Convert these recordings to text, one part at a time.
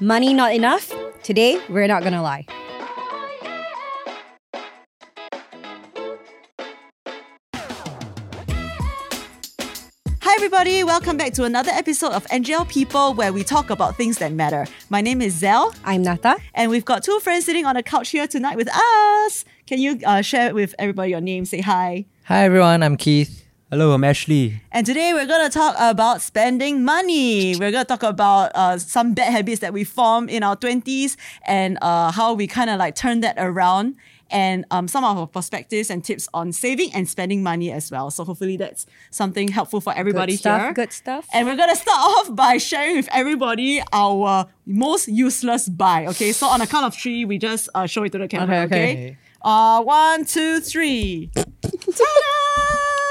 Money not enough? Today, we're not gonna lie. Hi, everybody. Welcome back to another episode of NGL People where we talk about things that matter. My name is Zell, I'm Nata. and we've got two friends sitting on a couch here tonight with us. Can you uh, share with everybody your name? Say hi. Hi everyone, I'm Keith. Hello, I'm Ashley. And today we're going to talk about spending money. We're going to talk about uh, some bad habits that we form in our 20s and uh, how we kind of like turn that around and um, some of our perspectives and tips on saving and spending money as well. So hopefully that's something helpful for everybody Good stuff, here. good stuff. And we're gonna start off by sharing with everybody our most useless buy. Okay, so on a count of three, we just uh, show it to the camera. Okay, Okay. okay. Uh, one, two, three. Ta-da!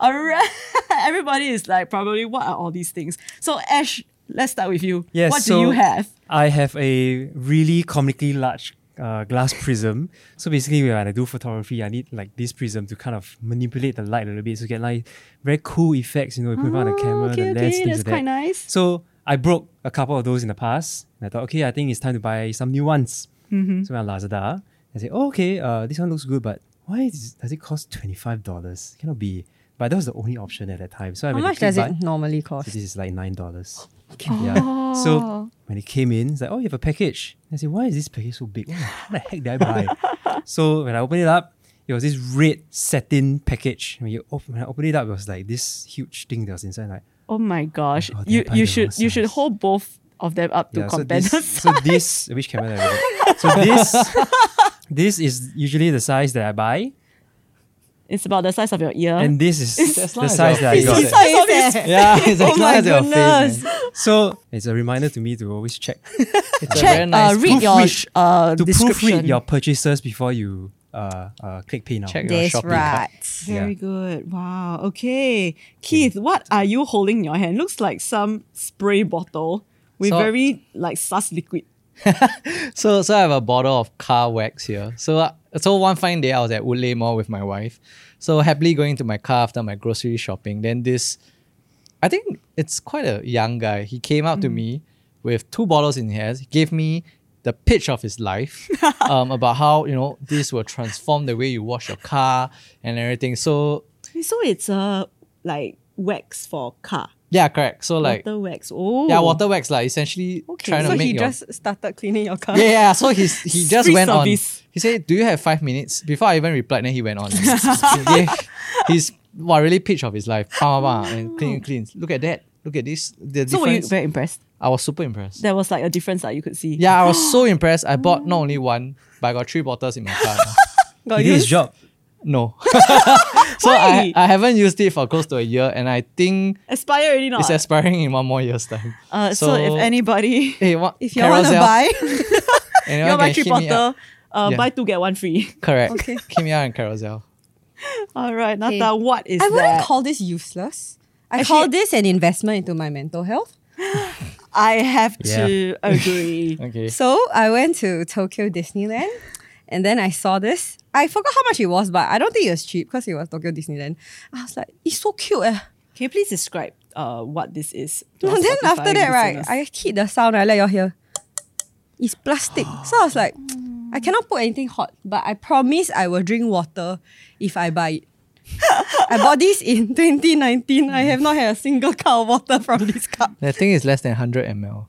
All right. Everybody is like, probably, what are all these things? So, Ash, let's start with you. Yes, what do you have? I have a really comically large uh, glass prism. So basically, when I do photography, I need like this prism to kind of manipulate the light a little bit to get like very cool effects. You know, you put it on the camera, Oh, okay, the lens, okay, things that's like that. nice. So I broke a couple of those in the past. And I thought, okay, I think it's time to buy some new ones. Mm-hmm. So on Lazada, I said, oh, okay, uh, this one looks good, but why is, does it cost twenty five dollars? Cannot be. But that was the only option at that time. So I How to much does it normally So cost? this is like nine dollars. Yeah. So when it came in, it's like, oh, you have a package. I said, why is this package so big? What the, heck did I buy? so when I opened it up, it was this red satin package. When you op- when I opened it up, it was like this huge thing that was inside. Like, Oh my gosh. God, you you should you should hold both of them up to yeah, so compare this, so this which camera? I? So this this is usually the size that I buy, It's about the size of your ear. and this is As the long as size your that I got. is- the size of his Yeah, it's Oh as long my as your face. goodness. man. So it's a reminder to me to always check It's a Check, very nice uh, read your proofread- uh, to description. proofread your purchases before you uh, uh click pay now. Check your This Shopee right. Very Yeah. good. Wow. Okay. Keith, what are you holding in your hand? Looks like some spray bottle with So- very like sus liquid. So, so I have a bottle of car wax here. So, uh, so one fine day I was at Woodleigh Mall with my wife. So happily going to my car after my grocery shopping. Then this, I think it's quite a young guy. He came up to me with two bottles in his hands. He gave me the pitch of his life um, about how you know this will transform the way you wash your car and everything. So So it's uh like wax for car. Yeah, correct. So like water wax. Oh. yeah, water wax like essentially Okay, trying So to make So he your just started cleaning your car. yeah, yeah. So he's he just went service. on. He said, "Do you have five minutes?" Before I even replied, then he went on. he gave his wow, really pitch of his life. Bah, bah, bah, and oh. clean, clean. Look at that. Look at this. The So were you very impressed? I was super impressed. There was like a difference that you could see. Yeah, I was so impressed. I bought oh. not only one, but I got three bottles in my car. Got He did his job. No. so I, Why? I haven't used it for close to a year, and I think Expire already not. it's expiring in one more year's time. uh, so, if anybody hey, what, If you want to Carousell, buy, anyone you buy can three hit me up. bottle, uh, Yeah. buy two get one free. Correct. Okay. Hit me out in Carousell. All right, Nata, Okay. what is I wouldn't that? call this useless. I Actually- call this an investment into my mental health. I have to agree. Okay. So I went to Tokyo Disneyland and then I saw this. I forgot how much it was, but I don't think it was cheap because it was Tokyo Disneyland. I was like, it's so cute. Eh. Can you please describe uh, what this is? to No, our then after Spotify that, right, listeners? I hit the sound, I let y'all hear. It's plastic. so I was like, I cannot put anything hot, but I promise I will drink water if I buy it. I bought this in 2019. I have not had a single cup of water from this cup. That thing is less than 100 ml, dude.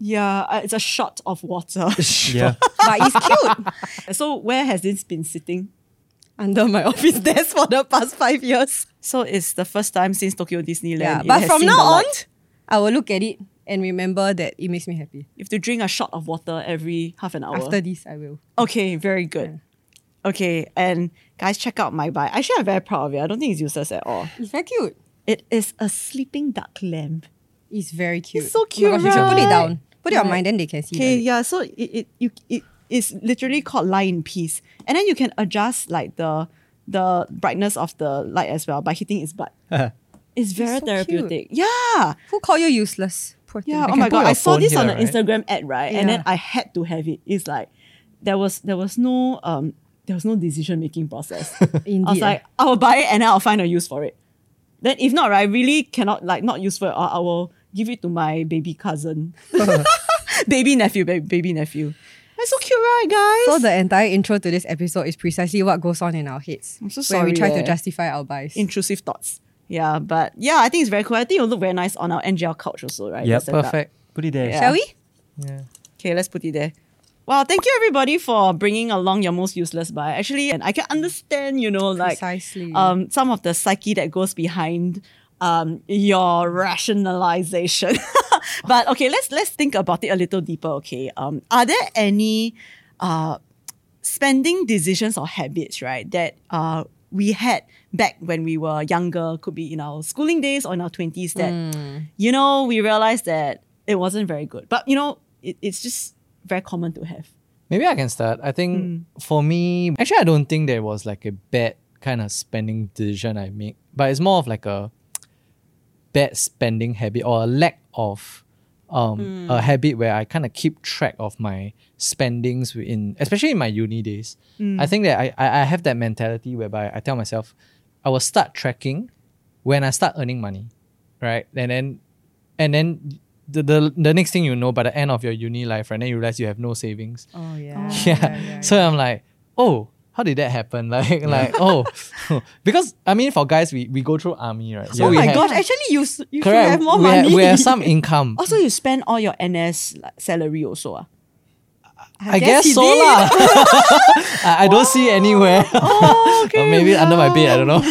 Yeah, uh, it's a shot of water. Yeah. But it's cute. so where has this been sitting? Under my office desk for the past five years. So it's the first time since Tokyo Disneyland. Yeah, but from now on. I will look at it and remember that it makes me happy. you have to drink a shot of water every half an hour. After this, I will. Okay, very good. Okay, and guys, check out my buy. Actually, I'm very proud of it. I don't think it's useless at all. It's very cute. It is a sleeping duck lamp. It's very cute. It's so Oh my cute, you should put it down. Put it on Right. mine, then they can see. Okay, the- yeah. So it it you it is literally called lie in peace, and then you can adjust like the the brightness of the light as well by hitting its butt. It's very so therapeutic. Yeah, Who call you useless? Poor thing. yeah. Oh my god, I saw phone this on here, an right? Instagram ad, right? And then I had to have it. It's like there was there was no um there was no decision making process. I was Indeed, like, I will buy it and then I'll find a use for it. Then if not, right, I really cannot like not use for it, or I will give it to my baby cousin, baby nephew, baby, baby nephew. That's so cute, right, guys? So the entire intro to this episode is precisely what goes on in our heads. I'm so sorry. When we try eh. to justify our buys. intrusive thoughts. Yeah, but yeah, I think it's very cool. I think it'll look very nice on our NGL couch also, right? Yep. The setup. Perfect. Put it there. Yeah. Shall we? Yeah. Okay, let's put it there. Wow, thank you everybody for bringing along your most useless buy. Actually, and I can understand, you know, like Precisely. um some of the psyche that goes behind um your rationalization. but okay, let's let's think about it a little deeper. Okay, um, are there any uh spending decisions or habits, right, that uh we had back when we were younger, could be in our schooling days or in our twenties that you know we realized that it wasn't very good. But you know, it, it's just very common to have. Maybe I can start. I think Hmm. for me, actually, I don't think there was like a bad kind of spending decision I make, but it's more of like a bad spending habit or a lack of um, Hmm. a habit where I kind of keep track of my spendings in, especially in my uni days. Hmm. I think that I, I I have that mentality whereby I tell myself, I will start tracking when I start earning money, right? And then, and then. The, the, the next thing you know, by the end of your uni life, right, then you realize you have no savings oh yeah. yeah. So I'm like, oh, how did that happen? Like, like, oh, because I mean, for guys, we, we go through army, right? So oh my have, gosh! Actually, you s- you should have more we, money. Have, we have some income. Also, you spend all your NS salary also. Ah. I, guess, he so did. lah. I, I don't see anywhere. Oh, or maybe under my bed, I don't know.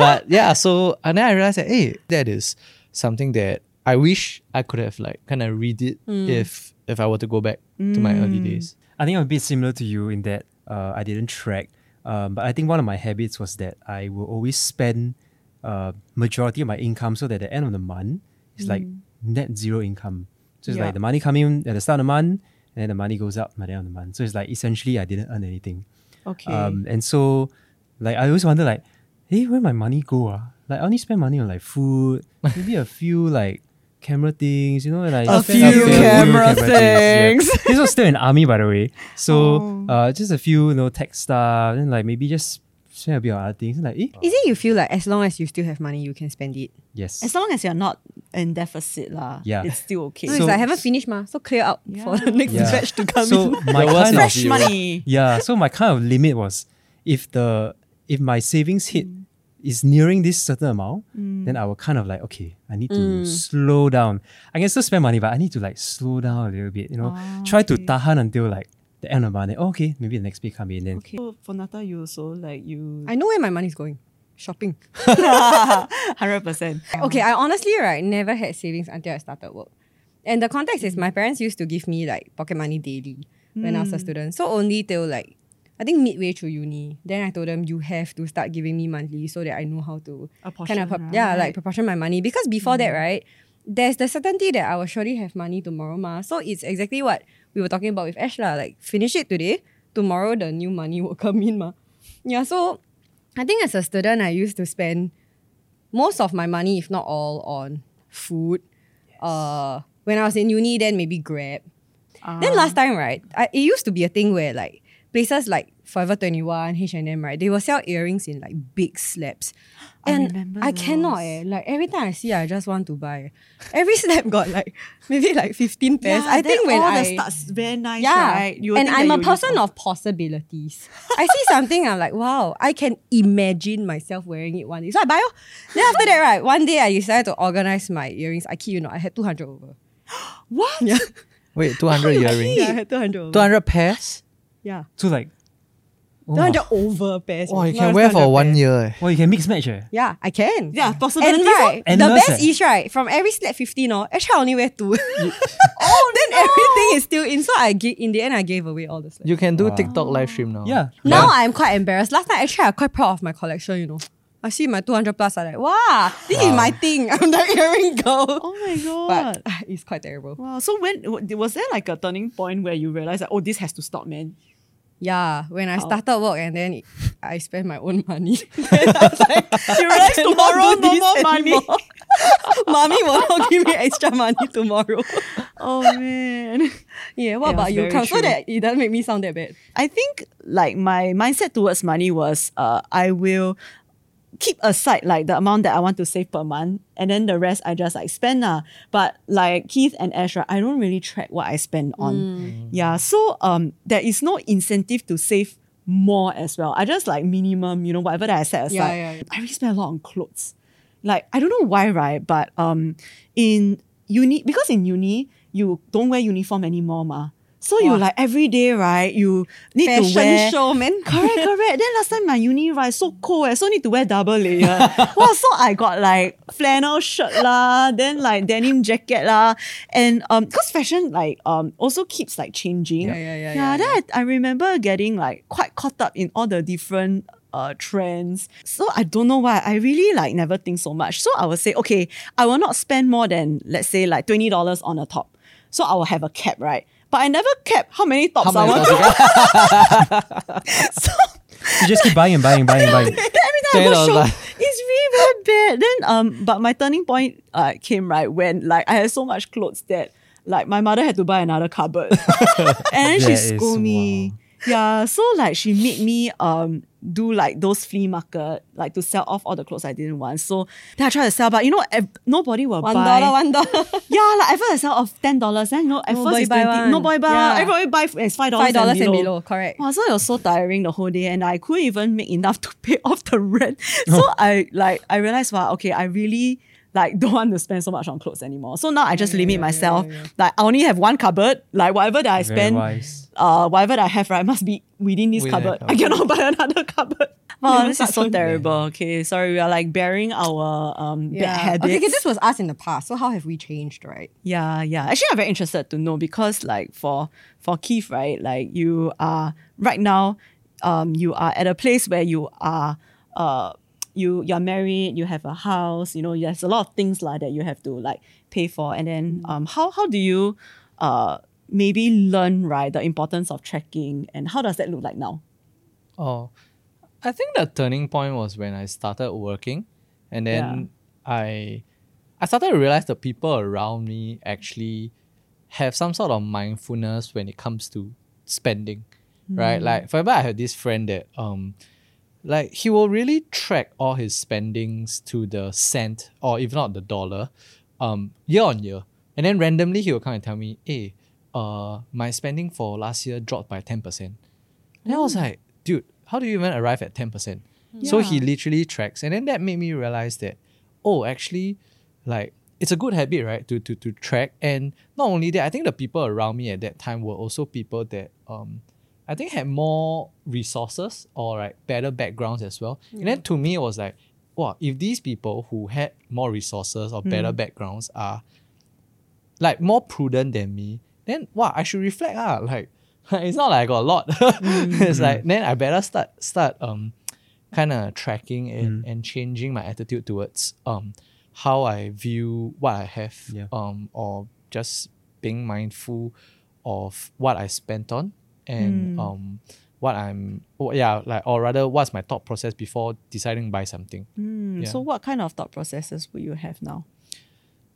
but yeah, so and then I realized that hey, that is something that I wish I could have like kind of read it if if I were to go back to my early days. I think I'm a bit similar to you in that uh, I didn't track, um, but I think one of my habits was that I will always spend uh, majority of my income so that at the end of the month it's like net zero income. So it's Yeah. like the money coming at the start of the month and then the money goes up at the end of the month. So it's like essentially I didn't earn anything. Okay. Um, and so like I always wonder like, hey, where my money go? Ah? Like I only spend money on like food, maybe a few like camera things, you know, and I A spend few camera things. Yeah. This was still in army, by the way. So Oh. uh, just a few, you know, tech stuff, and like maybe just spend a bit on other things. Like, eh, Is it you feel like as long as you still have money, you can spend it? yes. as long as you're not in deficit, lah, Yeah. it's still okay. So, So- it's like I haven't finished, ma. So clear out for the next Yeah. batch to come so in. my kind of fresh you. money. yeah, so my kind of limit was if the if my savings hit Mm. Is nearing this certain amount, then I will kind of like, okay, I need to Mm. slow down. I can still spend money, but I need to like slow down a little bit, you know, Ah, try to okay. tahan until like the end of the month. Oh, okay, maybe the next pay come in. Then Okay. So for Nata, you also like you I know where my money is going. Shopping. hundred percent. Okay, I honestly right never had savings until I started work. And the context is my parents used to give me like pocket money daily when I was a student. So only till like I think midway through uni. Then I told them you have to start giving me monthly so that I know how to kind of Apportion, yeah like proportion my money because before that right there's the certainty that I will surely have money tomorrow ma. So it's exactly what we were talking about with Ash lah. Like finish it today, tomorrow the new money will come in ma. Yeah, so I think as a student I used to spend most of my money, if not all, on food. Uh, when I was in uni, then maybe Grab. Then last time, right, I, it used to be a thing where like places like Forever 21, H&M, right, they will sell earrings in like big slabs. I And remember I cannot, eh. Like every time I see, I just want to buy. Every slab got like maybe like 15 pairs. I think when all I... the starts very nice, Yeah, right? You and I'm a person of possibilities. I see something, I'm like, wow, I can imagine myself wearing it one day. So I buy. Oh. Then after that, right, one day I decided to organize my earrings. I kid you not, I had 200 over. what? Yeah, Wait, 200 earrings? yeah I had 200 over. 200 pairs? Yeah, so like, oh, 200 over pairs. Oh, you can wear for one year. eh. well, you can mix match. Eh? Yeah, I can. Yeah, possibilities. And right, And the nurse, best eh? is right from every slab 15 no, actually I only wear two. oh, then everything is still in. So I gi- in the end I gave away all the slabs. You can do Wow. TikTok live stream now. Yeah. Now I'm quite embarrassed. Last night actually, I'm quite proud of my collection, you know. I see my 200 plus, I'm like, wow, this is my thing. I'm the earring girl. Oh my god. But it's quite terrible. Wow. So when w- was there like a turning point where you realized that oh this has to stop, man? Yeah, when I started work and then I spent my own money. I was like, You tomorrow no more money. Mommy will not give me extra money tomorrow. Oh man. Yeah, what Yeah, about you? Come, so that it doesn't make me sound that bad. I think like my mindset towards money was uh, I will keep aside like the amount that I want to save per month, and then the rest I just like spend lah. But like Keith and Ash, right, I don't really track what I spend on. Yeah, so um, there is no incentive to save more as well. I just like minimum, you know, whatever that I set aside. Yeah, yeah, yeah. I really spend a lot on clothes. Like I don't know why, right? But um, in uni because in uni you don't wear uniform anymore, ma. So you Wow. like every day, right? You need to Fashion wear show, man. Correct, correct. Then last time my uni right so cold, eh, so need to wear double layer. wow, so I got like flannel shirt lah, then like denim jacket lah, and um, cause fashion like um also keeps like changing. Yeah, yeah, yeah, Yeah, yeah, then I, I remember getting like quite caught up in all the different uh trends. So I don't know why I really like never think so much. So I will say okay, I will not spend more than let's say like twenty dollars on a top. So I will have a cap, right? But I never kept how many tops I want dollars you got? so You just keep buying buying buying buying. every time I go shop, it's really very bad. Then um, but my turning point uh came right when like I had so much clothes that like my mother had to buy another cupboard, and then she That scolded me. Yeah, so like she made me um do like those flea market like to sell off all the clothes I didn't want. So then I tried to sell, but you know ev- nobody will One buy. dollar, one dollar. Yeah, like at first I sell off ten dollars. Then you know at Nobody first it's buy twenty. one. Nobody buy. Yeah. Everybody buy it's five dollars. Five dollars and below, correct. Wow, so it was so tiring the whole day, and I couldn't even make enough to pay off the rent. So I like I realized, wow, okay, I really like don't want to spend so much on clothes anymore. So now I just limit myself. Like I only have one cupboard. Like whatever that I Very spend, wise. Uh, whatever that I have, right, must be within this Within cupboard. that I cannot buy another cupboard. Oh, this is so a- terrible. Okay, sorry, we are like bearing our um bad habits. Okay, okay, this was us in the past. So how have we changed, right? Yeah, yeah. Actually, I'm very interested to know because, like, for for Keith, right, like you are right now, um, you are at a place where you are, uh, you you're married, you have a house, you know, there's a lot of things like that you have to like pay for, and then um, how how do you, uh, maybe learn right the importance of tracking, and how does that look like now? Oh, I think the turning point was when I started working, and then I, I started to realize the people around me actually have some sort of mindfulness when it comes to spending, right? Like for example, I had this friend that um, like he will really track all his spendings to the cent or if not the dollar, um, year on year, and then randomly he will come and tell me, hey, uh, my spending for last year dropped by ten percent. And I was like, dude, how do you even arrive at 10%? So he literally tracks. And then that made me realize that, oh, actually, like, it's a good habit, right? To, to, to track. And not only that, I think the people around me at that time were also people that um I think had more resources or like better backgrounds as well. And then to me it was like, wow, if these people who had more resources or better backgrounds are like more prudent than me, then wow, I should reflect ah. Like it's not like I got a lot. it's like then I better start start um kind of tracking and, and changing my attitude towards um how I view what I have Yeah. um or just being mindful of what I spent on and um what I'm oh, yeah like or rather what's my thought process before deciding to buy something. Hmm, Yeah. So, what kind of thought processes will you have now?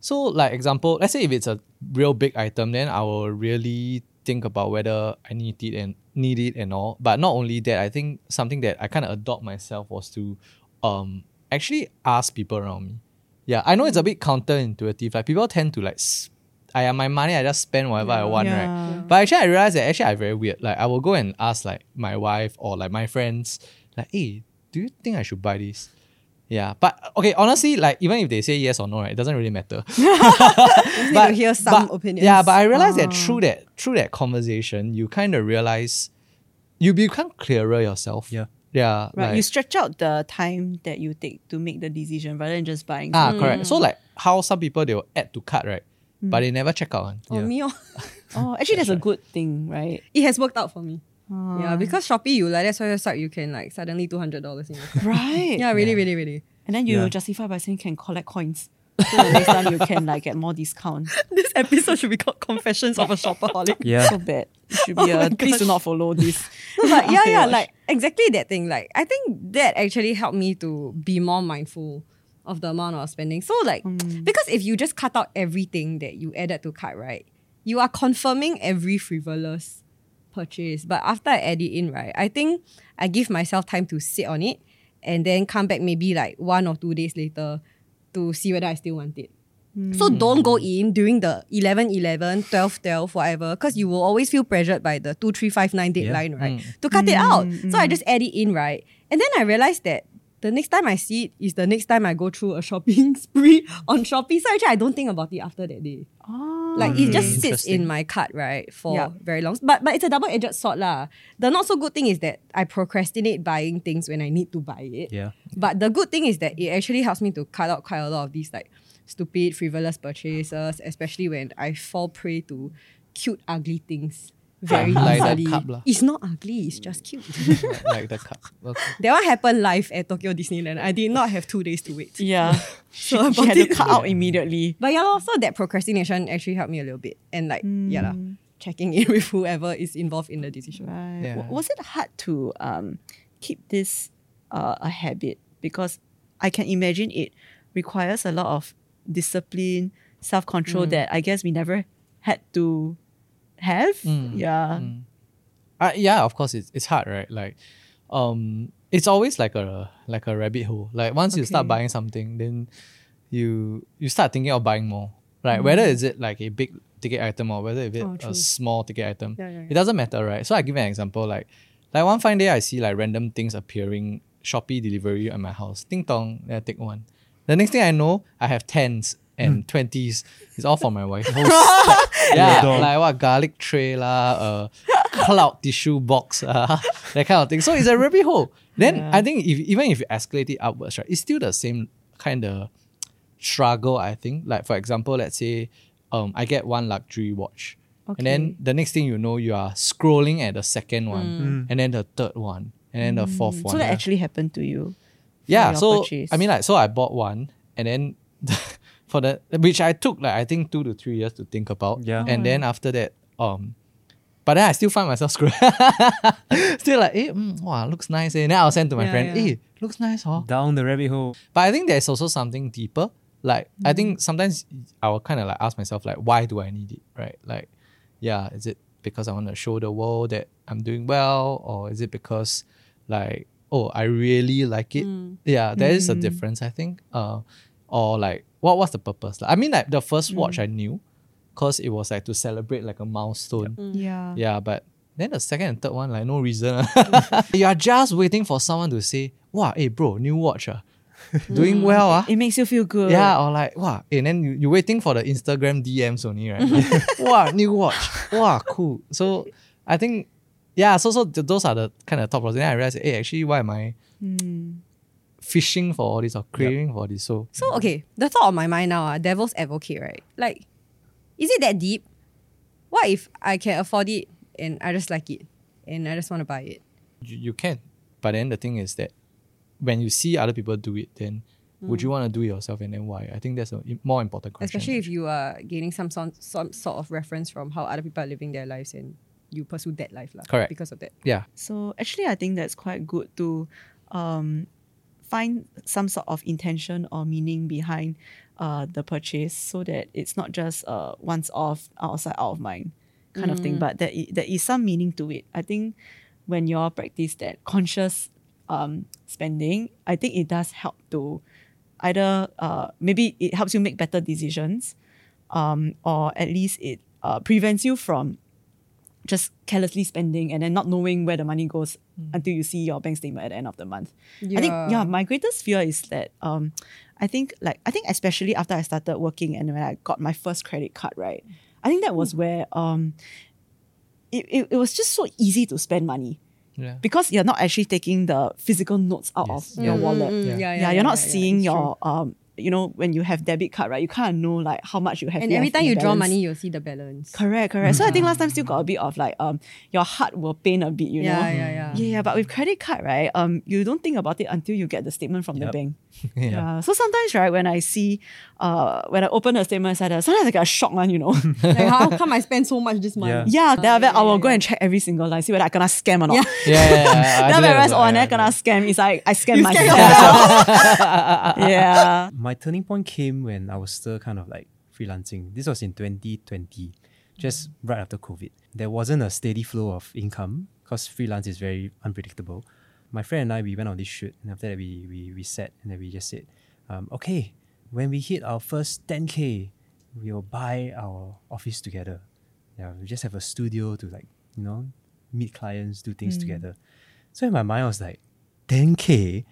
So, like example, let's say if it's a real big item, then I will really think about whether I need it and need it and all. But not only that, I think something that I kind of adopt myself was to um actually ask people around me. Yeah, I know it's a bit counterintuitive. Like people tend to like, s- I have my money, I just spend whatever I want, Yeah. right? But actually, I realized that actually I'm very weird. Like I will go and ask like my wife or like my friends, like, hey, do you think I should buy this? Yeah, but okay, honestly, like even if they say yes or no, right, it doesn't really matter. need to hear some but- opinions. Yeah, but I realized that ah. through that through that conversation, you kind of realize you become clearer yourself. Yeah. Yeah. Right, like- you stretch out the time that you take to make the decision rather than just buying. ah, something. correct. So mm. like how some people they will add to cart, right? But mm. they never check out. one. Oh, me, oh. Oh, actually, that's a good thing, right? it has worked out for me. Yeah, um. because Shopee, you like that's why your site you can like suddenly two hundred dollars in. your- Right. yeah, really, really, really. And then you Yeah. justify by saying you can collect coins. So the next time you can like get more discount. This episode should be called Confessions of a Shopaholic. Yeah. So bad. It should be a oh please do not follow this. but yeah, Okay, yeah, watch. like exactly that thing. Like I think that actually helped me to be more mindful of the amount I was spending. So like hmm. because if you just cut out everything that you added to cart, right, you are confirming every frivolous purchase. But after I add it in, right, I think I give myself time to sit on it and then come back maybe like one or two days later to see whether I still want it. So hmm. don't go in during the 11 11, 12 12, whatever, because you will always feel pressured by the 2359 deadline, right? Hmm. To cut it out. Hmm. So I just add it in, right? And then I realized that the next time I see it is the next time I go through a shopping spree on Shopee. So actually, I don't think about it after that day. Oh, Like it just hmm, sits in my cart, right, for Yeah. very long. But but it's a double edged sword lah. The not so good thing is that I procrastinate buying things when I need to buy it. Yeah. But the good thing is that it actually helps me to cut out quite a lot of these like stupid, frivolous purchases, especially when I fall prey to cute, ugly things very Like easily. cup. It's not ugly, it's just cute. like, like the cup. Okay. that one happened live at Tokyo Disneyland. I did not have two days to wait. Yeah. So she, I she bought had to cut out immediately. But yeah, also that procrastination actually helped me a little bit. And like, yeah, lah, checking in with whoever is involved in the decision. Right. Yeah. W- Was it hard to um, keep this uh, a habit? Because I can imagine it requires a lot of discipline, self control that I guess we never had to have. Yeah. Uh, yeah, of course it's it's hard, right? Like, um, it's always like a like a rabbit hole. Like once you start buying something, then you you start thinking of buying more. Right? Whether is it like a big ticket item or whether it's Oh, a small ticket item, Yeah, yeah, yeah. it doesn't matter, right? So I give you an example. Like, like one fine day I see like random things appearing Shopee delivery at my house. Ding dong, then I take one. The next thing I know, I have tens and twenties. It's all for my wife. Whole stack. yeah, dog. like what garlic tray lah, uh, cloud tissue box, uh, that kind of thing. So it's a rabbit hole. Then I think if even if you escalate it upwards, right, it's still the same kind of struggle. I think. Like for example, let's say, um, I get one luxury watch, and then the next thing you know, you are scrolling at the second one, and then the third one, and then the fourth one. So that actually happened to you. Yeah, so purchase. I mean, like, so I bought one, and then for the which I took like I think two to three years to think about. Yeah. and then after that, um, but then I still find myself scrolling, still like, eh, mm, wow, looks nice. Eh. And then I'll send to my Yeah, friend, yeah. eh, looks nice, huh? Down the rabbit hole. But I think there's also something deeper. Like I Mm-hmm. think sometimes I will kind of like ask myself like, why do I need it? Right? Like, yeah, is it because I want to show the world that I'm doing well, or is it because like, oh, I really like it? Mm. Yeah, there is a difference. I think. Uh, or like, what was the purpose? Like, I mean, like the first Mm. watch I knew, cause it was like to celebrate like a milestone. Yeah. Yeah, but then the second and third one, like no reason. you are just waiting for someone to say, "Wow, hey bro, new watch ah, doing well ah." It makes you feel good. Yeah, or like wow, and then you you waiting for the Instagram DMs only, right? wow, new watch. Wow, cool. So I think, yeah. So so th- those are the kind of top pros. Then I realized, hey, actually, why am I fishing for all this or craving for this? So So okay, the thought on my mind now, uh, devil's advocate, right? Like, is it that deep? What if I can afford it and I just like it and I just want to buy it? you, you can, but then the thing is that when you see other people do it, then would you want to do it yourself, and then why? I think that's a more important question. Especially if you are gaining some, some some sort of reference from how other people are living their lives and you pursue that life lah. Correct. Because of that. yeah, So actually, I think that's quite good to um, find some sort of intention or meaning behind uh, the purchase, so that it's not just uh, once off, outside, out of mind kind of thing, but that i- there is some meaning to it. I think when you all practice that conscious um, spending, I think it does help to either uh, maybe it helps you make better decisions, um, or at least it uh, prevents you from just carelessly spending and then not knowing where the money goes until you see your bank statement at the end of the month. I think Yeah. yeah, my greatest fear is that um I think like I think especially after I started working and when I got my first credit card, right? I think that was where um it, it, it was just so easy to spend money yeah. because you're not actually taking the physical notes out Yes. of your Mm, wallet. mm, Yeah. yeah, Yeah, you're not yeah, seeing it's your true. um you know when you have debit card, right? You kind of know like how much you have. And left every time you the draw money, you'll see the balance. Correct, correct. So I think last time still got a bit of like um your heart will pain a bit, you yeah, know. yeah, yeah, Yeah, yeah, but with credit card, right? Um, you don't think about it until you get the statement from the bank. Yeah. Yeah. So sometimes, right, when I see, uh, when I open the statement, I sometimes I get a shock, man. You know. like how come I spend so much this month? Yeah. yeah. Then after that, I will yeah, go yeah. and check every single line, see whether I gonna scam or not. Yeah. Yeah, yeah, yeah, I Then do I that realize, also, oh, I yeah, never yeah. gonna scam. It's like I scam You myself. scam yeah. My turning point came when I was still kind of like freelancing. This was in 2020, just right after COVID. There wasn't a steady flow of income because freelance is very unpredictable. my friend and I we went on this shoot, and after that we we we sat and then we just said, um, okay, when we hit our first 10k, we'll buy our office together. Yeah, we just have a studio to like you know meet clients, do things together. So in my mind, I was like, 10k,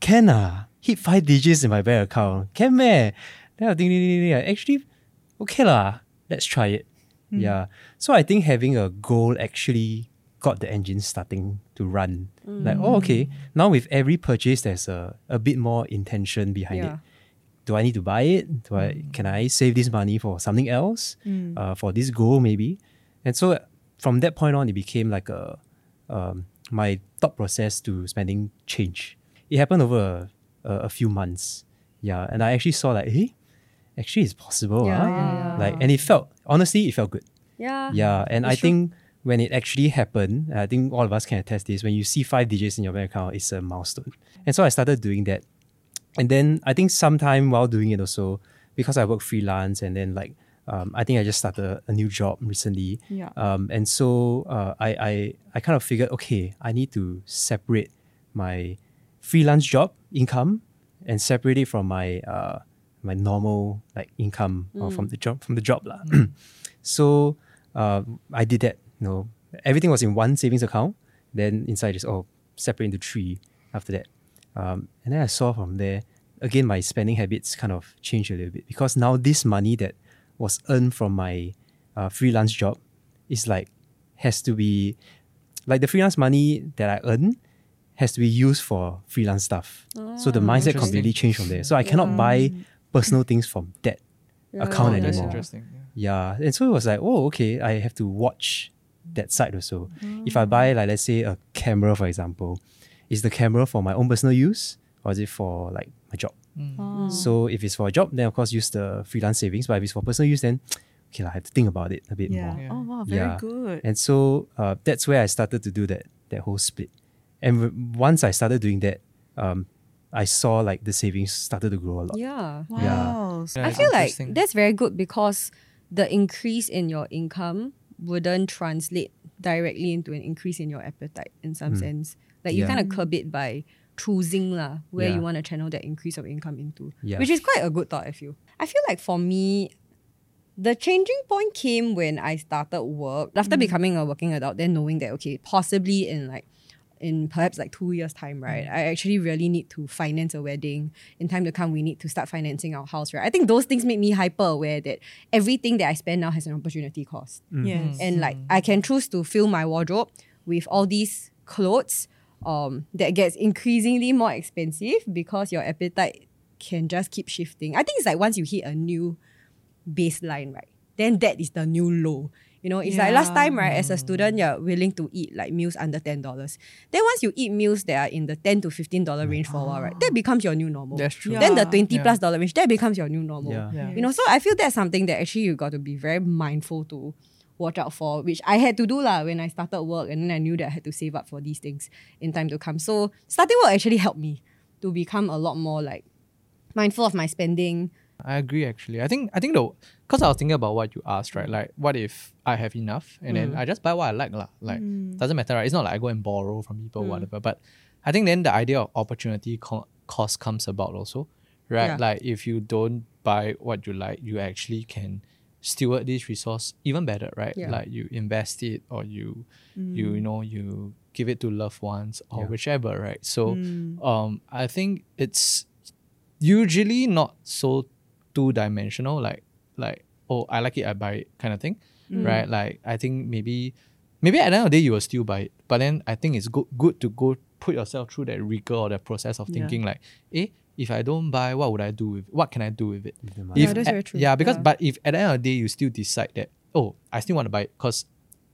can ah hit five digits in my bank account, can meh? Then I think, actually, okay lah, let's try it. Yeah. So I think having a goal actually got the engine starting to run. Like, oh, okay. Now with every purchase, there's a, a bit more intention behind Yeah. it. Do I need to buy it? Do I can I save this money for something else? Uh, for this goal maybe? And so from that point on, it became like a um, my thought process to spending change. It happened over a, a, a few months. Yeah, and I actually saw like, hey, actually it's possible. Yeah, huh? yeah, yeah. Like, and it felt honestly, it felt good. Yeah. Yeah, and I true. think when it actually happened, I think all of us can attest this. When you see five digits in your bank account, it's a milestone. And so I started doing that, and then I think sometime while doing it also, because I work freelance, and then like um, I think I just started a new job recently. Yeah. Um, and so uh, I, I I kind of figured, okay, I need to separate my freelance job income and separate it from my uh, my normal like income or from the job from the job lah. so uh, I did that. You know, everything was in one savings account. Then inside just oh separate into three after that. Um, and then I saw from there again my spending habits kind of changed a little bit because now this money that was earned from my uh, freelance job is like has to be like the freelance money that I earn has to be used for freelance stuff. so the ah, mindset completely changed from there. So I cannot buy personal things from that account Yeah, That's anymore. interesting. yeah. Yeah, and so it was like, oh, okay, I have to watch that side also. If I mm. buy, like, let's say a camera, for example, is the camera for my own personal use or is it for like my job? Oh. So if it's for a job, then of course use the freelance savings. But if it's for personal use, then okay, lah, I have to think about it a bit Yeah. more. Yeah. Oh wow, very Yeah. good. And so uh, that's where I started to do that that whole split. And w- once I started doing that, um, I saw like the savings started to grow a lot. Yeah. wow. yeah. I feel like that's very good because the increase in your income wouldn't translate directly into an increase in your appetite in some sense. Like you. Yeah. kind of curb it by choosing lah where Yeah. you want to channel that increase of income into. Yeah. Which is quite a good thought, I feel. I feel like for me, the changing point came when I started work. After becoming a working adult, then knowing that okay, possibly in like in perhaps like two years' time, right? Mm. I actually really need to finance a wedding. In time to come, we need to start financing our house, right? I think those things make me hyper aware that everything that I spend now has an opportunity cost. Mm. Yes. And like mm. I can choose to fill my wardrobe with all these clothes um, that gets increasingly more expensive because your appetite can just keep shifting. I think it's like once you hit a new baseline, right? Then that is the new low. You know, it's like last time, right, as a student, you're willing to eat like meals under ten dollars. Then once you eat meals that are in the ten to fifteen dollar mm. range for a while, right, ah. that becomes your new normal. That's true. Then the Yeah. twenty Yeah. plus dollar range, that becomes your new normal. Yeah. Yeah. You know, so I feel that's something that actually you got to be very mindful to watch out for, which I had to do lah when I started work and then I knew that I had to save up for these things in time to come. So starting work actually helped me to become a lot more like mindful of my spending. I agree actually. I think I think though because I was thinking about what you asked, right? Like what if I have enough and then mm. I just buy what I like lah. Like mm. doesn't matter, right? It's not like I go and borrow from people, mm. whatever. But I think then the idea of opportunity co- cost comes about also, right? Yeah. Like if you don't buy what you like, you actually can steward this resource even better, right? Yeah. Like you invest it or you you you know you give it to loved ones or Yeah. whichever, right? So um I think it's usually not so two dimensional like like oh I like it I buy it kind of thing mm. right like I think maybe maybe at the end of the day you will still buy it but then I think it's good good to go put yourself through that rigor or that process of Yeah. thinking like eh if I don't buy what would I do with what can I do with it With the. Yeah, that's at- very true. yeah because Yeah. but if at the end of the day you still decide that oh I still want to buy it because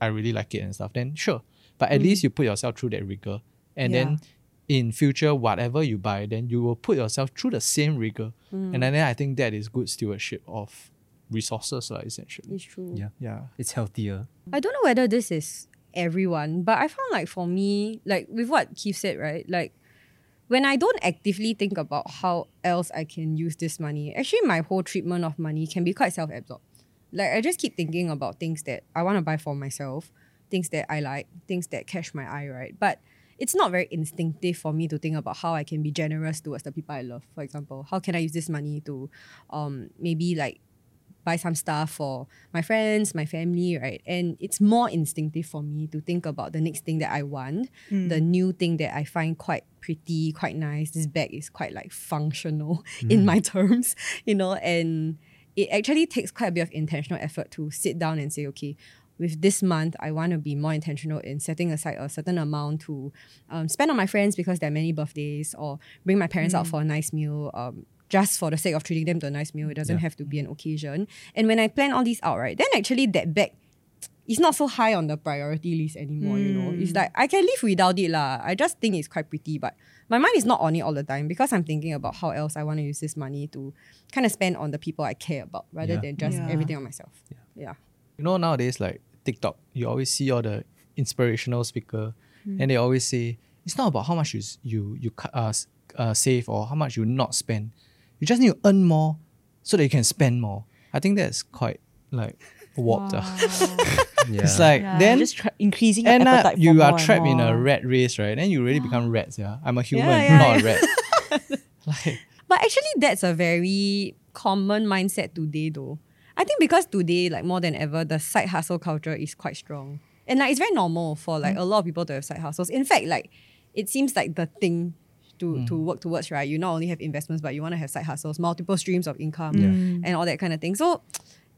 I really like it and stuff then sure but at mm. least you put yourself through that rigor and Yeah. then in future whatever you buy then you will put yourself through the same rigor mm. and then I think that is good stewardship of resources lah, essentially It's true. Yeah. yeah It's healthier. I don't know whether this is everyone, but I found like for me, like with what Keith said, right? Like when I don't actively think about how else I can use this money, actually my whole treatment of money can be quite self-absorbed. Like I just keep thinking about things that I want to buy for myself, things that I like, things that catch my eye, right? But it's not very instinctive for me to think about how I can be generous towards the people I love. For example, how can I use this money to um, maybe like buy some stuff for my friends, my family, right? And it's more instinctive for me to think about the next thing that I want, the new thing that I find quite pretty, quite nice. This bag is quite like functional in my terms, you know, and it actually takes quite a bit of intentional effort to sit down and say, okay, with this month, I want to be more intentional in setting aside a certain amount to um, spend on my friends because there are many birthdays, or bring my parents out for a nice meal, um, just for the sake of treating them to a nice meal. It doesn't Yeah. have to be an occasion. And when I plan all these out, right, then actually that bag it's not so high on the priority list anymore, you know. It's like I can live without it lah. I just think it's quite pretty, but my mind is not on it all the time because I'm thinking about how else I want to use this money to kind of spend on the people I care about rather Yeah. than just Yeah. everything on myself. Yeah. yeah. You know, nowadays, like TikTok, you always see all the inspirational speaker, Hmm. and they always say it's not about how much you you you uh, uh, save or how much you not spend. You just need to earn more so that you can spend more. I think that's quite like warped. ah. Yeah. it's like Yeah, then just try increasing your and appetite for you are more and trapped in a more. rat race, right? Then you really become rats. Yeah, I'm a human, yeah, not yeah. a rat. like But actually, that's a very common mindset today, though. I think because today, like more than ever, the side hustle culture is quite strong, and like it's very normal for like a lot of people to have side hustles. In fact, like it seems like the thing to to work towards, right? You not only have investments, but you want to have side hustles, multiple streams of income, Yeah. and all that kind of thing. So.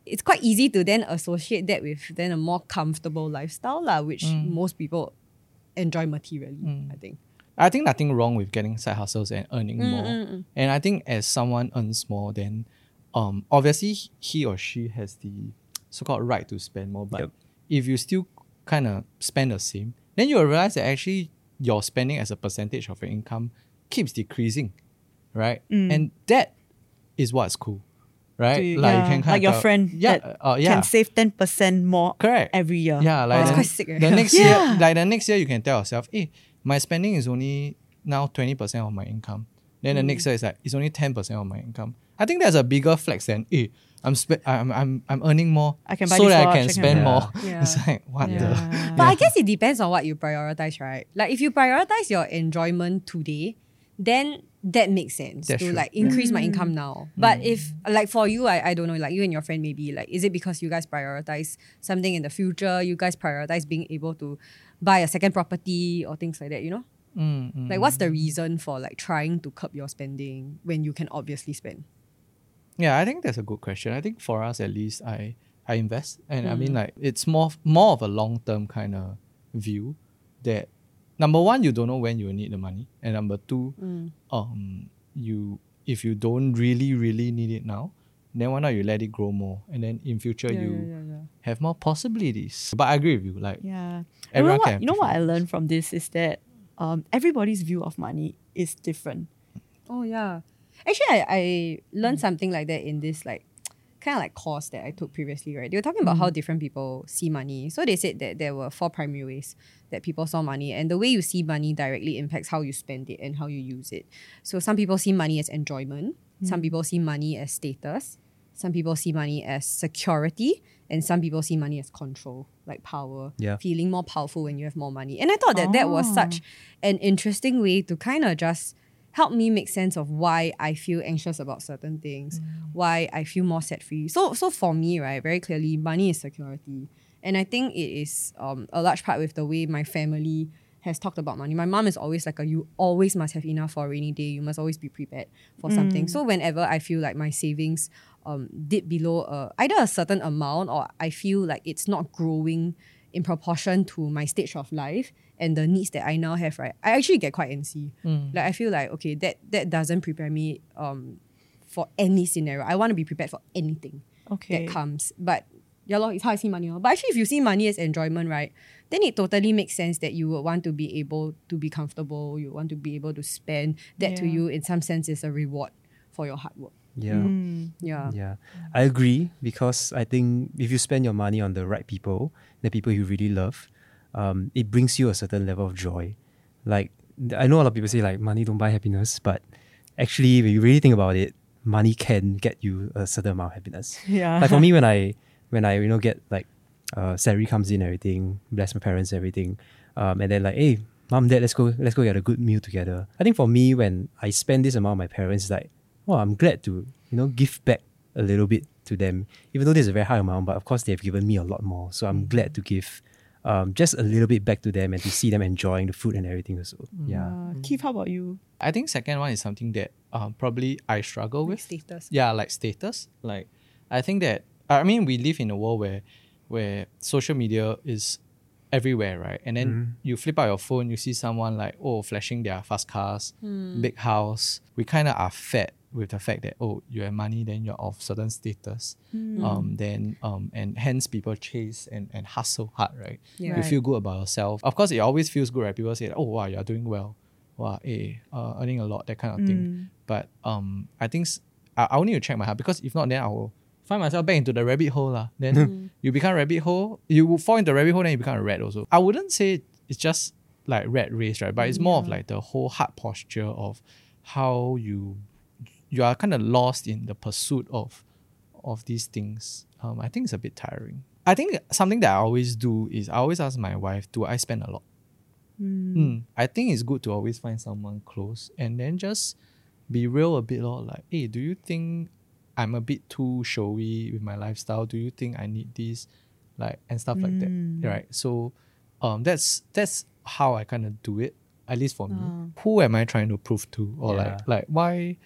It's quite easy to then associate that with then a more comfortable lifestyle, lah, which most people enjoy materially. I think. I think nothing wrong with getting side hustles and earning Mm, more. mm, mm. And I think as someone earns more, then um obviously he- he or she has the so-called right to spend more. But Yep. if you still kind of spend the same, then you'll realize that actually your spending as a percentage of your income keeps decreasing, right? Mm. And that is what's cool, right? You- like yeah, you can kind like your of friend yeah, that uh, uh yeah, can save ten percent more correct every year. yeah, like That's the, quite sick, right? the next Yeah. year, like the next year, you can tell yourself, hey, my spending is only now twenty percent of my income. Then the mm. next year is like it's only ten percent of my income. I think that's a bigger flex than hey, I'm spe- I'm I'm I'm earning more. I can buy so this that I watch, I can spend buy- more. Yeah. It's like what the Yeah. But I guess it depends on what you prioritize, right? Like if you prioritize your enjoyment today, then that makes sense That's to true. like increase my income now. But if like for you, I, I don't know, like you and your friend maybe, like is it because you guys prioritize something in the future? You guys prioritize being able to buy a second property or things like that, you know? Mm, mm. Like what's the reason for like trying to curb your spending when you can obviously spend? Yeah, I think that's a good question. I think for us at least, I I invest, and I mean like it's more more of a long term kind of view. That number one, you don't know when you need the money, and number two, um, you if you don't really really need it now, then why not you let it grow more, and then in future you have more possibilities. But I agree with you, like Yeah. Everyone you know what, you know what I learned from this is that um, everybody's view of money is different. Oh yeah. Actually, I, I learned something like that in this like kind of like course that I took previously, right? They were talking about how mm-hmm. different people see money. So they said that there were four primary ways that people saw money, and the way you see money directly impacts how you spend it and how you use it. So some people see money as enjoyment, some mm. people see money as status, some people see money as security, and some people see money as control, like power, Yeah. feeling more powerful when you have more money. And I thought that that was such oh. an interesting way to kind of just help me make sense of why I feel anxious about certain things, why I feel more set free. So so for me, right, very clearly, money is security. And I think it is um, a large part with the way my family has talked about money. My mom is always like a you always must have enough for a rainy day. You must always be prepared for something. So whenever I feel like my savings um, dip below uh, either a certain amount or I feel like it's not growing in proportion to my stage of life and the needs that I now have, right? I actually get quite antsy. Like I feel like okay, that that doesn't prepare me um for any scenario. I want to be prepared for anything Okay. that comes. But yeah, lor, it's how I see money. lor. But actually, if you see money as enjoyment, right, then it totally makes sense that you would want to be able to be comfortable. You want to be able to spend. That to you, in some sense, is a reward for your hard work. Yeah. Mm. Yeah. Yeah, I agree because I think if you spend your money on the right people, the people you really love, um, it brings you a certain level of joy. Like I know a lot of people say like money don't buy happiness, but actually when you really think about it, money can get you a certain amount of happiness. Yeah. like for me when I when I you know get like uh, salary comes in everything, bless my parents everything, um, and then like hey mom, dad, let's go, let's go get a good meal together. I think for me, when I spend this amount, my parents it's like, oh, I'm glad to you know give back a little bit to them, even though this is a very high amount. But of course, they've given me a lot more, so I'm glad to give. Um, just a little bit back to them and to see them enjoying the food and everything also. Yeah. Uh, Keith, how about you? I think second one is something that um, probably I struggle with. status. Yeah, like status. Like I think that I mean we live in a world where where social media is everywhere, right? And then you flip out your phone, you see someone like oh flashing their fast cars, big house. We kind of are fed with the fact that oh you have money, then you're of certain status. Um, then um, and hence people chase and, and hustle hard, right? Yeah. You Right. feel good about yourself. Of course, it always feels good, right? People say oh wow you're doing well, wow eh uh, earning a lot that kind of thing. But um, I think i'll need to check my heart because if not, then I will find myself back into the rabbit hole lah. Then you become rabbit hole. You will fall into rabbit hole, then you become a rat also. I wouldn't say it's just like rat race, right? But it's more of like the whole heart posture of how you you are kind of lost in the pursuit of of these things. Um, I think it's a bit tiring. I think something that I always do is I always ask my wife, do I spend a lot? Mm. I think it's good to always find someone close and then just be real a bit lor. Like, hey, do you think I'm a bit too showy with my lifestyle? Do you think I need this? Like and stuff like that. Right. So um that's that's how I kind of do it, at least for me. Who am I trying to prove to? Or Yeah. like like why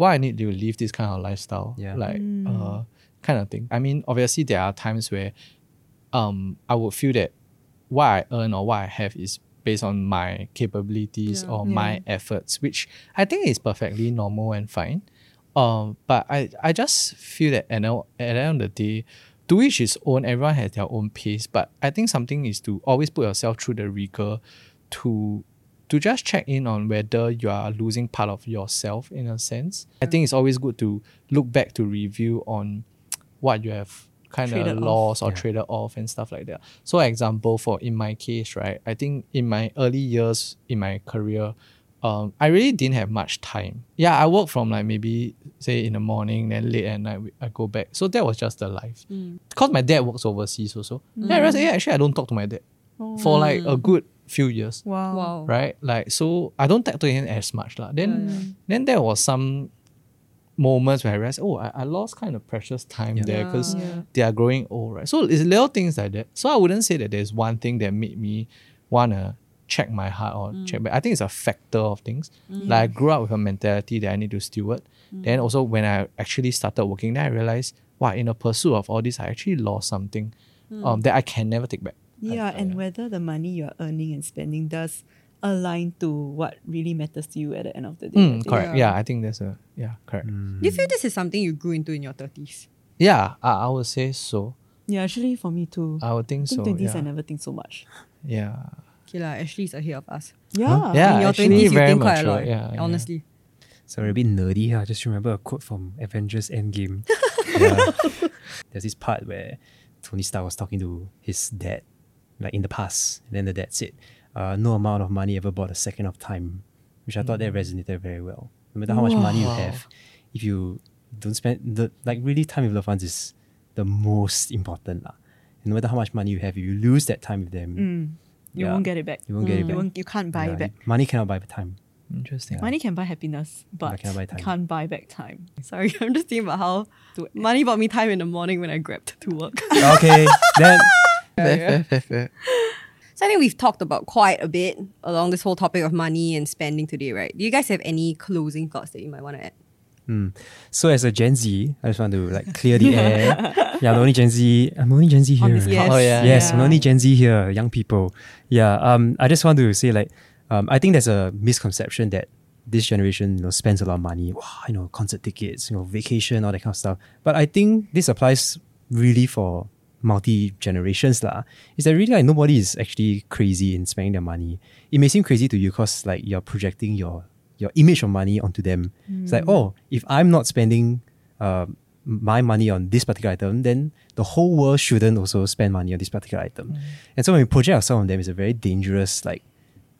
why I need to live this kind of lifestyle? Yeah. Like uh kind of thing. I mean, obviously there are times where um I would feel that what I earn or what I have is based on my capabilities or my efforts, which I think is perfectly normal and fine. Um, but I, I just feel that at the, at the end of the day, to each his own, everyone has their own pace. But I think something is to always put yourself through the rigor to to just check in on whether you are losing part of yourself in a sense. I think it's always good to look back to review on what you have kind of lost or Yeah. traded off and stuff like that. So example for in my case, right? I think in my early years in my career, um, I really didn't have much time. Yeah, I work from like maybe say in the morning, then late at night I go back. So that was just the life. Because my dad works overseas also. Yeah, I realized, yeah, actually I don't talk to my dad for like a good few years Wow. Wow. right? Like so, I don't talk to him as much lah. Then, then there was some moments where I realized, oh, I, I lost kind of precious time Yeah. there because Yeah. they are growing old, right? So it's little things like that. So I wouldn't say that there's one thing that made me wanna check my heart or mm. check back. I think it's a factor of things. Mm. Like I grew up with a mentality that I need to steward. Mm. Then also when I actually started working, then I realized, wow, in the pursuit of all this, I actually lost something um, that I can never take back. Yeah, and whether the money you're earning and spending does align to what really matters to you at the end of the day. Mm, think. correct. Yeah. I think that's a yeah, correct. Do you feel this is something you grew into in your 30s? Yeah, I, I would say so. Yeah, actually for me too. I would think I think so. 20s yeah. I never think so much. yeah. Okay, la, Ashley's ahead of us. Yeah. Yeah, in your actually 20s, you very think quite a lot. yeah, yeah. honestly. So a bit nerdy here. I just remember a quote from Avengers Endgame. yeah. There's this part where Tony Stark was talking to his dad, like in the past. And then that's it. uh, no amount of money ever bought a second of time. Which I thought that resonated very well. No matter how much money you have, if you don't spend the like really time with loved ones is the most important. lah. And no matter how much money you have, if you lose that time with them, Mm. You Yeah. won't get it back. You won't get it You, back. won't, you can't buy yeah, it back. money cannot buy the time. Interesting. Money can buy happiness, but cannot buy time. can't buy back time. Sorry, I'm just thinking about how money bought me time in the morning when I grabbed to work. okay, then Fair, fair, fair, fair. So I think we've talked about quite a bit along this whole topic of money and spending today, right? Do you guys have any closing thoughts that you might want to add? So as a Gen Z, I just want to like clear the air. yeah, I'm only Gen Z. I'm only Gen Z here. On this Yes. Oh, yeah. Yes, I'm only Gen Z here, young people. Yeah. Um, I just want to say like, um, I think there's a misconception that this generation, you know, spends a lot of money. Wow, you know, concert tickets, you know, vacation, all that kind of stuff. But I think this applies really for multi generations lah. Is that really like nobody is actually crazy in spending their money. It may seem crazy to you because like you're projecting your your image of money onto them. It's like, mm. oh, if I'm not spending uh, my money on this particular item, then the whole world shouldn't also spend money on this particular item. Mm. And so when we project ourselves on them, it's a very dangerous like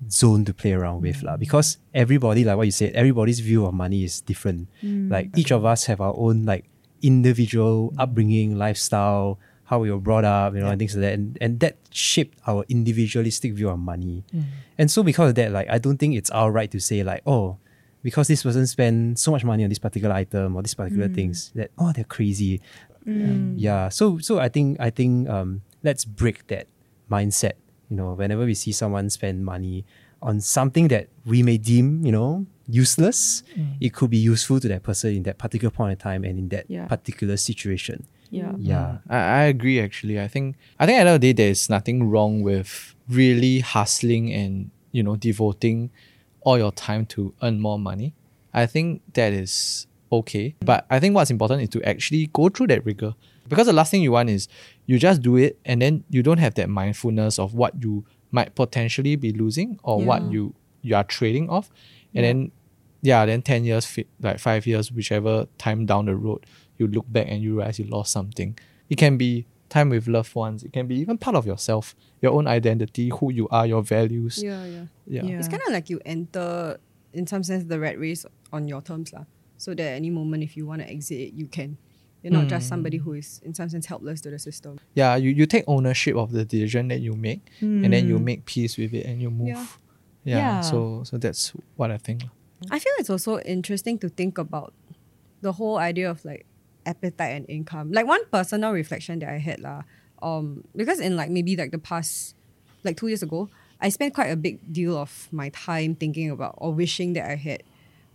zone to play around with lah. Mm. Because everybody, like what you said, everybody's view of money is different. Like each of us have our own like individual upbringing, lifestyle, how we were brought up, you know, and things like that. And, and that shaped our individualistic view on money. Mm. And so because of that, like I don't think it's our right to say like, oh, because this person spent so much money on this particular item or this particular mm. things that oh they're crazy. Mm. Yeah. So so I think I think um let's break that mindset. You know, whenever we see someone spend money on something that we may deem, you know, useless, it could be useful to that person in that particular point in time and in that Yeah. particular situation. Yeah. Mm. Yeah. I, I agree actually. I think I think at the end of the day there's nothing wrong with really hustling and you know devoting all your time to earn more money. I think that is okay. But I think what's important is to actually go through that rigor. Because the last thing you want is you just do it and then you don't have that mindfulness of what you might potentially be losing or what you you are trading off. And then yeah, then 10 years, fi- like five years, whichever time down the road, you look back and you realize you lost something. It can be time with loved ones. It can be even part of yourself, your own identity, who you are, your values. Yeah, yeah. Yeah. Yeah. It's kind of like you enter, in some sense, the rat race on your terms, lah. So that at any moment, if you want to exit it, you can. You're not just somebody who is, in some sense, helpless to the system. Yeah, you, you take ownership of the decision that you make and then you Mm. make peace with it and you move. Yeah. Yeah. Yeah. So so that's what I think. I feel it's also interesting to think about the whole idea of like appetite and income. Like one personal reflection that I had lah, um, because in like maybe like the past, like two years ago, I spent quite a big deal of my time thinking about or wishing that I had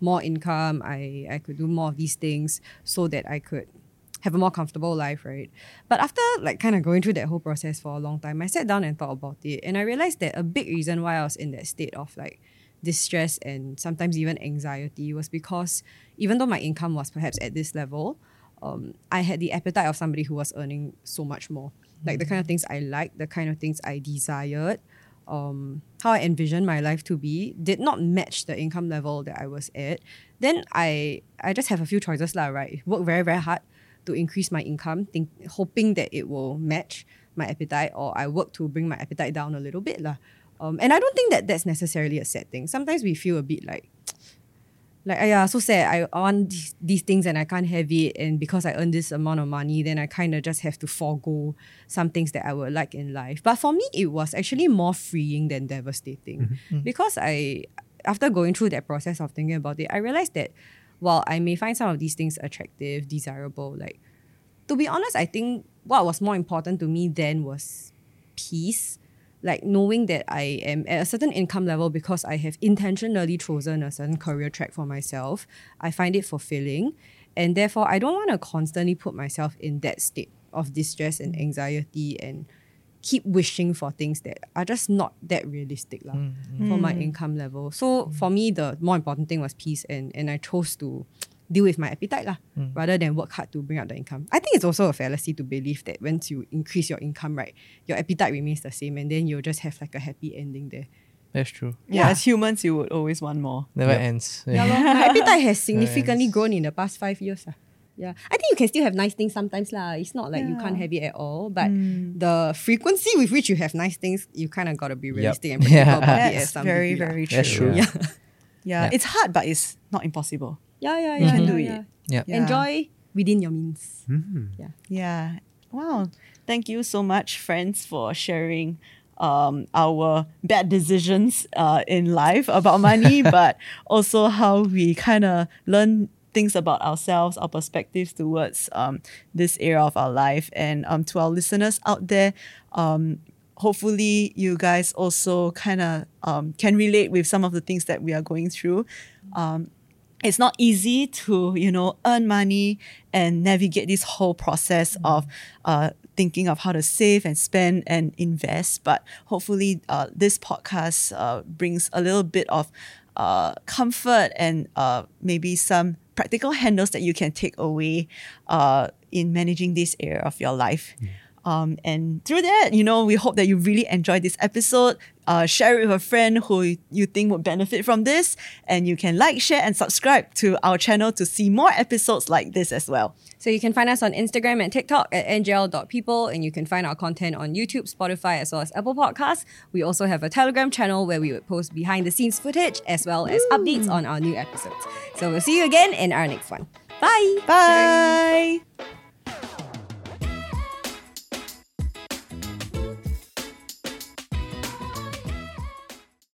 more income. I I could do more of these things so that I could have a more comfortable life, right? But after like kind of going through that whole process for a long time, I sat down and thought about it, and I realized that a big reason why I was in that state of like distress and sometimes even anxiety was because even though my income was perhaps at this level, um, I had the appetite of somebody who was earning so much more. Like the kind of things I liked, the kind of things I desired, um, how I envisioned my life to be did not match the income level that I was at. Then I I just have a few choices lah, right? Work very very hard to increase my income, think, hoping that it will match my appetite, or I work to bring my appetite down a little bit lah. Um, and I don't think that that's necessarily a sad thing. Sometimes we feel a bit like, like, ah, yeah, so sad. I want these, these things and I can't have it. And because I earn this amount of money, then I kind of just have to forego some things that I would like in life. But for me, it was actually more freeing than devastating because I, after going through that process of thinking about it, I realized that while I may find some of these things attractive, desirable, like to be honest, I think what was more important to me then was peace. Like knowing that I am at a certain income level because I have intentionally chosen a certain career track for myself. I find it fulfilling. And therefore, I don't want to constantly put myself in that state of distress and anxiety and keep wishing for things that are just not that realistic lah, mm, mm. for my mm. income level. So for me, the more important thing was peace, and, and I chose to deal with my appetite lah, hmm. rather than work hard to bring up the income. I think it's also a fallacy to believe that once you increase your income, right, your appetite remains the same, and then you'll just have like a happy ending there. That's true. Yeah, as humans, you would always want more. Never Yep. ends. Yeah, lor. my appetite has significantly grown in the past five years. lah. Yeah, I think you can still have nice things sometimes lah. It's not like you can't have it at all, but hmm. the frequency with which you have nice things, you kind of got to be realistic and Yeah. practical about it. At That's some very, degree very true. That's true. Yeah, Yeah. Yeah. it's hard, but it's not impossible. Yeah, yeah, You yeah. can yeah, do yeah. it. Yeah. Yeah. Enjoy within your means. Mhm. Yeah. Wow. Thank you so much, friends, for sharing um, our bad decisions uh, in life about money, but also how we kind of learn things about ourselves, our perspectives towards um, this area of our life. And um, to our listeners out there, um, hopefully you guys also kind of um, can relate with some of the things that we are going through. Um, it's not easy to you know earn money and navigate this whole process of uh, thinking of how to save and spend and invest. But hopefully uh, this podcast uh, brings a little bit of uh, comfort and uh, maybe some practical handles that you can take away uh, in managing this area of your life um, and through that, you know, we hope that you really enjoyed this episode. Uh, share it with a friend who you think would benefit from this. And you can like, share, and subscribe to our channel to see more episodes like this as well. So you can find us on Instagram and TikTok at ngl.people, and you can find our content on YouTube, Spotify, as well as Apple Podcasts. We also have a Telegram channel where we would post behind the scenes footage as well as updates on our new episodes. So we'll see you again in our next one. Bye. Bye.